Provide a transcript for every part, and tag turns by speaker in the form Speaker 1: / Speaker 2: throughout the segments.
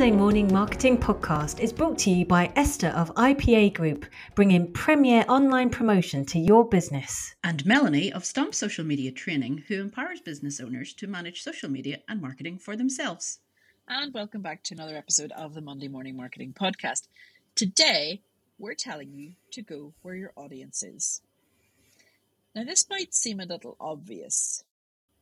Speaker 1: Monday Morning Marketing Podcast is brought to you by Esther of IPA Group, bringing premier online promotion to your business.
Speaker 2: And Melanie of Stomp Social Media Training, who empowers business owners to manage social media and marketing for themselves.
Speaker 3: And welcome back to another episode of the Monday Morning Marketing Podcast. Today, we're telling you to go where your audience is. Now, this might seem a little obvious,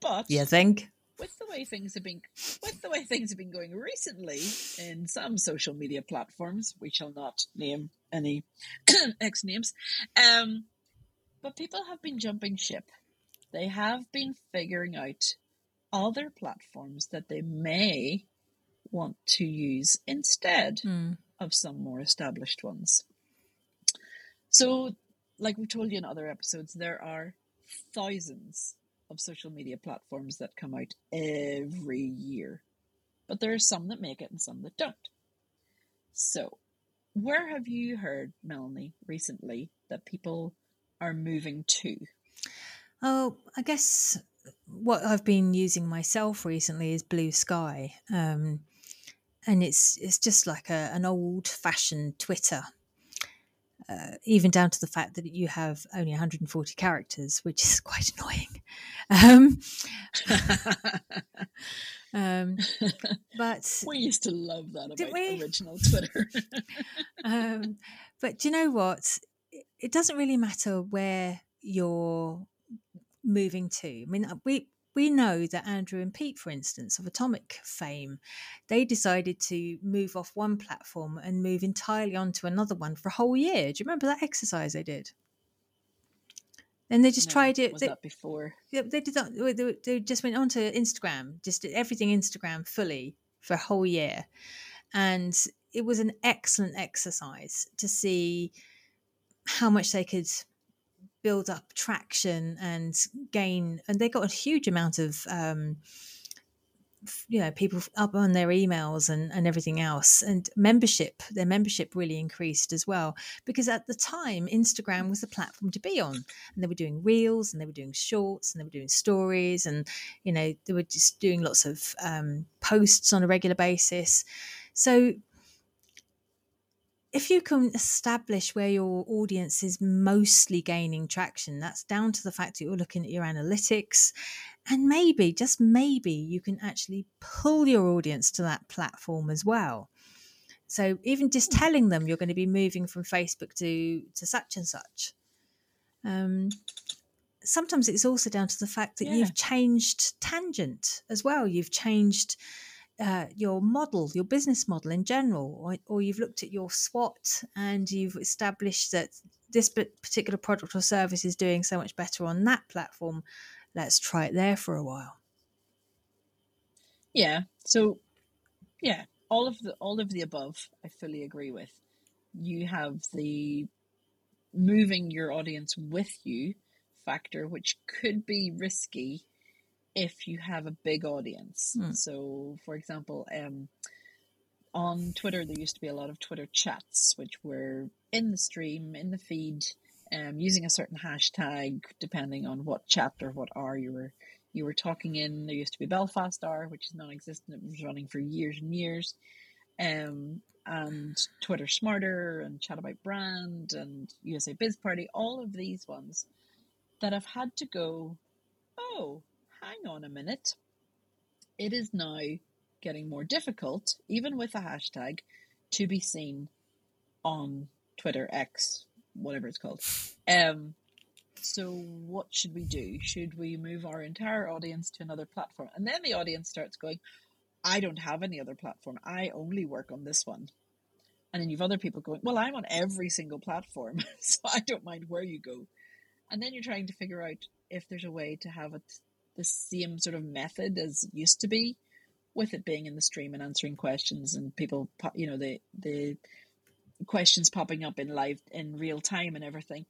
Speaker 3: but
Speaker 1: you think?
Speaker 3: With the way things have been with the way things have been going recently in some social media platforms, we shall not name any ex names. Um, but people have been jumping ship. They have been figuring out other platforms that they may want to use instead
Speaker 1: Mm.
Speaker 3: of some more established ones. So, like we told you in other episodes, there are thousands of social media platforms that come out every year. But there are some that make it and some that don't. So, where have you heard, Melanie, recently that people are moving to?
Speaker 1: Oh, I guess what I've been using myself recently is Blue Sky, um, and it's it's just like a, an old-fashioned Twitter. Uh, even down to the fact that you have only 140 characters, which is quite annoying. Um, um, but
Speaker 3: we used to love that about
Speaker 1: we?
Speaker 3: original Twitter.
Speaker 1: um, but do you know what? It- doesn't really matter where you're moving to. I mean, we we know that Andrew and Pete, for instance, of Atomic fame, they decided to move off one platform and move entirely onto another one for a whole year. Do you remember that exercise they did? And they just
Speaker 3: No,
Speaker 1: tried it.
Speaker 3: Was
Speaker 1: they-
Speaker 3: that before?
Speaker 1: yeah, they did that. They, they- they just went onto Instagram, just did everything Instagram fully for a whole year, and it was an excellent exercise to see how much they could build up traction and gain. And they got a huge amount of, um, you know, people up on their emails and and everything else, and membership. Their membership really increased as well because at the time Instagram was the platform to be on and they were doing reels and they were doing shorts and they were doing stories and you know they were just doing lots of um, posts on a regular basis so if you can establish where your audience is mostly gaining traction that's down to the fact that you're looking at your analytics and maybe just maybe you can actually pull your audience to that platform as well so even just telling them you're going to be moving from facebook to to such and such um, sometimes it's also down to the fact that
Speaker 3: Yeah.
Speaker 1: you've changed tangent as well. You've changed uh, your model, your business model in general, or, or you've looked at your SWOT and you've established that this particular product or service is doing so much better on that platform. Let's try it there for a while.
Speaker 3: Yeah. So, yeah, all of the all of the above, I fully agree with. You have the moving your audience with you factor, which could be risky if you have a big audience.
Speaker 1: Hmm.
Speaker 3: So, for example, um, on Twitter, there used to be a lot of Twitter chats, which were in the stream, in the feed, um, using a certain hashtag, depending on what chat or what hour you were you were talking in. There used to be Belfast Hour, which is non-existent. It was running for years and years. Um, and Twitter Smarter and Chat About Brand and USA Biz Party, all of these ones that have had to go, oh, hang on a minute. It is now getting more difficult, even with a hashtag, to be seen on Twitter X, whatever it's called. Um, so what should we do? Should we move our entire audience to another platform? And then the audience starts going, I don't have any other platform. I only work on this one. And then you've other people going, Well, I'm on every single platform, so I don't mind where you go. And then you're trying to figure out if there's a way to have it the same sort of method as used to be, with it being in the stream and answering questions and people, you know, the the questions popping up in live in real time and everything.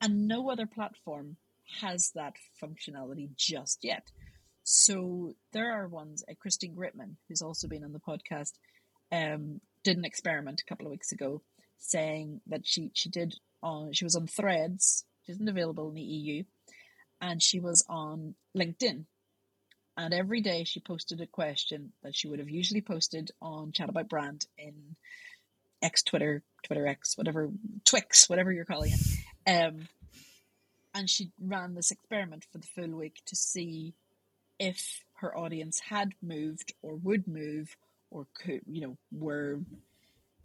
Speaker 3: And no other platform has that functionality just yet. So there are ones. Uh, Christine Gritmon, who's also been on the podcast, um, did an experiment a couple of weeks ago, saying that she she did on she was on Threads, which isn't available in the EU, and she was on LinkedIn, and every day she posted a question that she would have usually posted on Chat About Brand in X Twitter, Twitter X, whatever, Twix, whatever you're calling it. Um, and she ran this experiment for the full week to see if her audience had moved or would move or could, you know, were,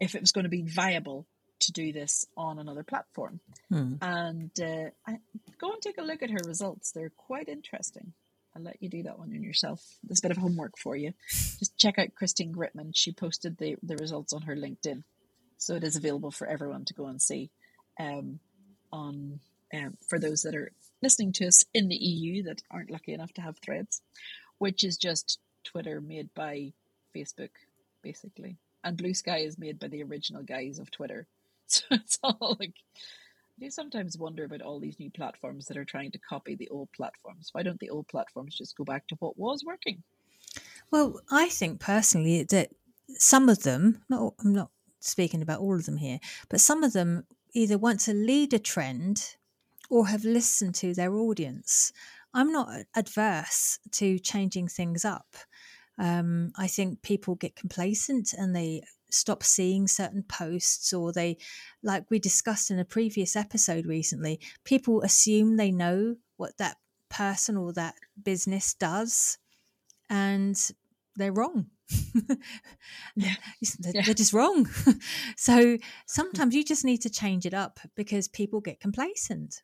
Speaker 3: if it was going to be viable to do this on another platform.
Speaker 1: Hmm.
Speaker 3: And uh, I, go and take a look at her results. They're quite interesting. I'll let you do that one on yourself. There's a bit of homework for you. Just check out Christine Gritmon. She posted the, the results on her LinkedIn. So it is available for everyone to go and see um, on um, for those that are listening to us in the EU that aren't lucky enough to have threads, which is just Twitter made by Facebook, basically. And Blue Sky is made by the original guys of Twitter. So it's all like I do sometimes wonder about all these new platforms that are trying to copy the old platforms. Why don't the old platforms just go back to what was working?
Speaker 1: Well, I think personally that some of them, not I'm not speaking about all of them here, but some of them either want to lead a trend or have listened to their audience. I'm not adverse to changing things up. Um, I think people get complacent and they stop seeing certain posts, or they, like we discussed in a previous episode recently, people assume they know what that person or that business does, and they're wrong.
Speaker 3: Yeah.
Speaker 1: they're,
Speaker 3: Yeah.
Speaker 1: they're just wrong. so mm-hmm. sometimes you just need to change it up because people get complacent.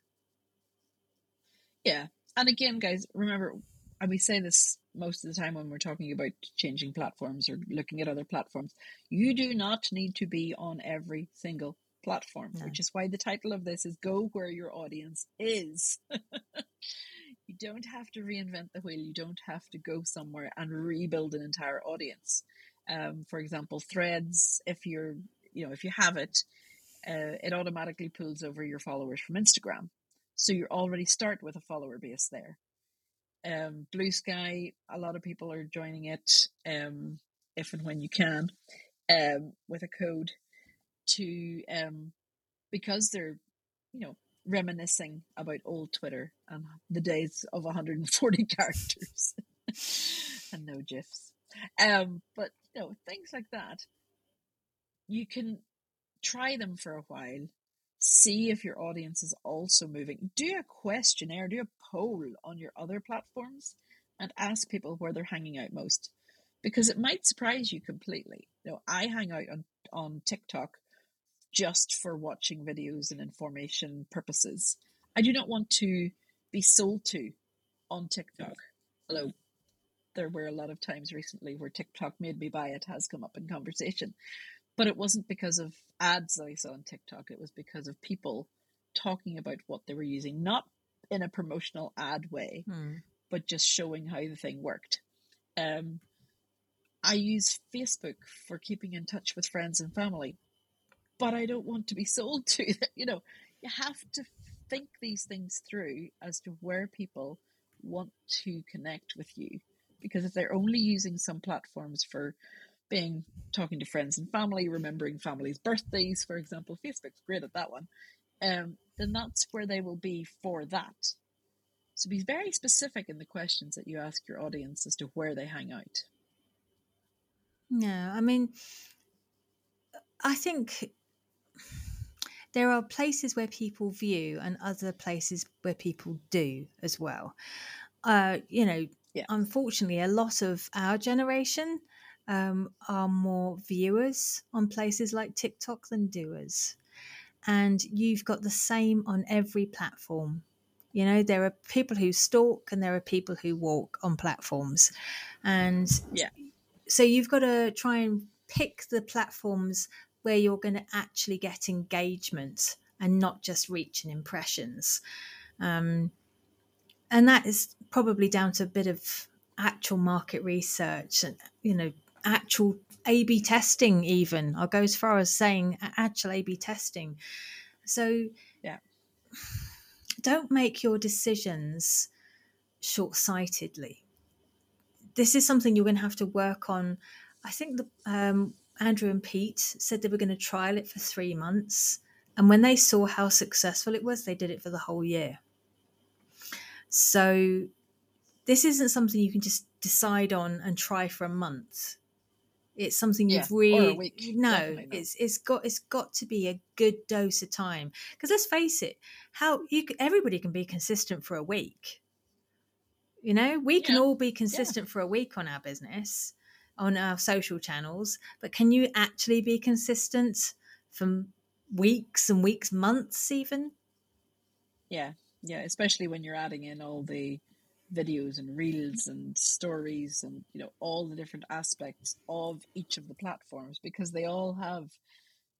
Speaker 3: Yeah. And again, guys, remember, and we say this most of the time when we're talking about changing platforms or looking at other platforms, you do not need to be on every single platform,
Speaker 1: No.
Speaker 3: which is why the title of this is Go Where Your Audience Is. you don't have to reinvent the wheel, you don't have to go somewhere and rebuild an entire audience. Um, for example, threads, if you're, you know, if you have it, uh, it automatically pulls over your followers from Instagram. So you already start with a follower base there. Um, Blue Sky, a lot of people are joining it um, if and when you can um, with a code to um, because they're you know reminiscing about old Twitter and the days of 140 characters and no gifs. Um, but you know things like that, you can try them for a while see if your audience is also moving. Do a questionnaire, do a poll on your other platforms and ask people where they're hanging out most. Because it might surprise you completely. You know, I hang out on, on TikTok just for watching videos and information purposes. I do not want to be sold to on TikTok. Although there were a lot of times recently where TikTok made me buy it has come up in conversation but it wasn't because of ads that I saw on TikTok. It was because of people talking about what they were using, not in a promotional ad way,
Speaker 1: Hmm.
Speaker 3: but just showing how the thing worked. Um, I use Facebook for keeping in touch with friends and family, but I don't want to be sold to that. You know, you have to think these things through as to where people want to connect with you. Because if they're only using some platforms for being talking to friends and family, remembering families' birthdays, for example, Facebook's great at that one, um, then that's where they will be for that. So be very specific in the questions that you ask your audience as to where they hang out.
Speaker 1: Yeah, I mean, I think there are places where people view and other places where people do as well. Uh, you know,
Speaker 3: Yeah.
Speaker 1: unfortunately, a lot of our generation um, are more viewers on places like TikTok than doers. And you've got the same on every platform. You know, there are people who stalk and there are people who walk on platforms. And
Speaker 3: Yeah.
Speaker 1: so you've got to try and pick the platforms where you're going to actually get engagement and not just reach and impressions. Um, and that is probably down to a bit of actual market research and, you know, actual A B testing, even. I'll go as far as saying actual A B testing. So,
Speaker 3: Yeah.
Speaker 1: don't make your decisions short sightedly. This is something you're going to have to work on. I think the, um, Andrew and Pete said they were going to trial it for three months. And when they saw how successful it was, they did it for the whole year. So this isn't something you can just decide on and try for a month. It's something
Speaker 3: Yeah,
Speaker 1: you've really
Speaker 3: week,
Speaker 1: no. It's it's got it's got to be a good dose of time because let's face it, how you everybody can be consistent for a week. You know, we can
Speaker 3: Yeah,
Speaker 1: all be consistent for a week on our business, on our social channels, but can you actually be consistent for weeks and weeks, months, even?
Speaker 3: Yeah, yeah, especially when you're adding in all the videos and reels and stories and you know all the different aspects of each of the platforms because they all have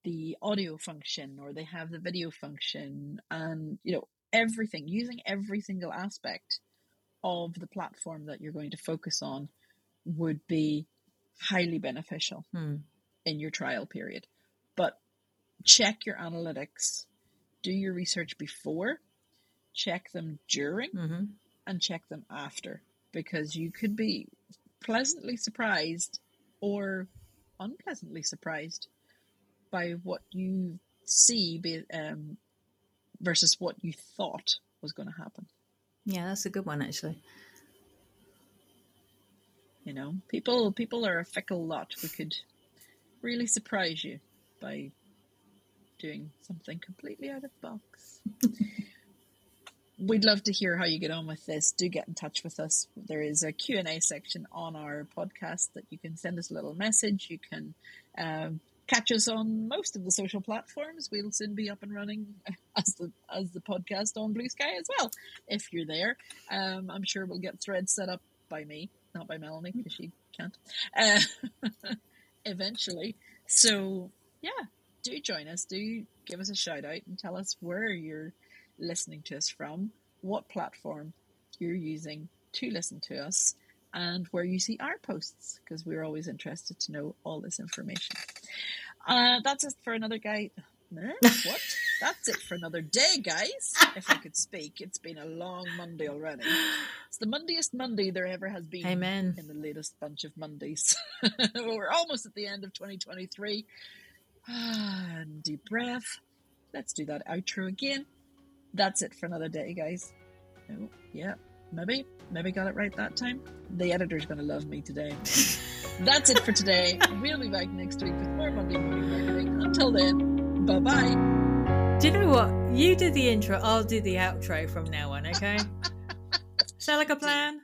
Speaker 3: the audio function or they have the video function and you know everything using every single aspect of the platform that you're going to focus on would be highly beneficial
Speaker 1: Hmm.
Speaker 3: in your trial period. But check your analytics, do your research before, check them during,
Speaker 1: hmm
Speaker 3: and check them after because you could be pleasantly surprised or unpleasantly surprised by what you see be, um, versus what you thought was going to happen.
Speaker 1: Yeah, that's a good one actually.
Speaker 3: You know, people people are a fickle lot. We could really surprise you by doing something completely out of the box. We'd love to hear how you get on with this. Do get in touch with us. There is a Q&A section on our podcast that you can send us a little message. You can um, catch us on most of the social platforms. We'll soon be up and running as the as the podcast on Blue Sky as well. If you're there, um, I'm sure we'll get threads set up by me, not by Melanie because she can't. Uh, eventually, so yeah, do join us. Do give us a shout out and tell us where you're listening to us from, what platform you're using to listen to us, and where you see our posts because we're always interested to know all this information. Uh, that's it for another guy. What? That's it for another day, guys. If I could speak, it's been a long Monday already. It's the Monday-est Monday there ever has been
Speaker 1: Amen.
Speaker 3: in the latest bunch of Mondays. We're almost at the end of 2023. Ah, and deep breath. Let's do that outro again. That's it for another day, guys. Oh, yeah, maybe, maybe got it right that time. The editor's going to love me today. That's it for today. We'll be back next week with more Monday morning marketing. Until then, bye bye.
Speaker 1: Do you know what? You do the intro, I'll do the outro from now on, okay? Sound like a plan?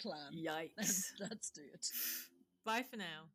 Speaker 3: Plan.
Speaker 1: Yikes.
Speaker 3: Let's do it.
Speaker 1: Bye for now.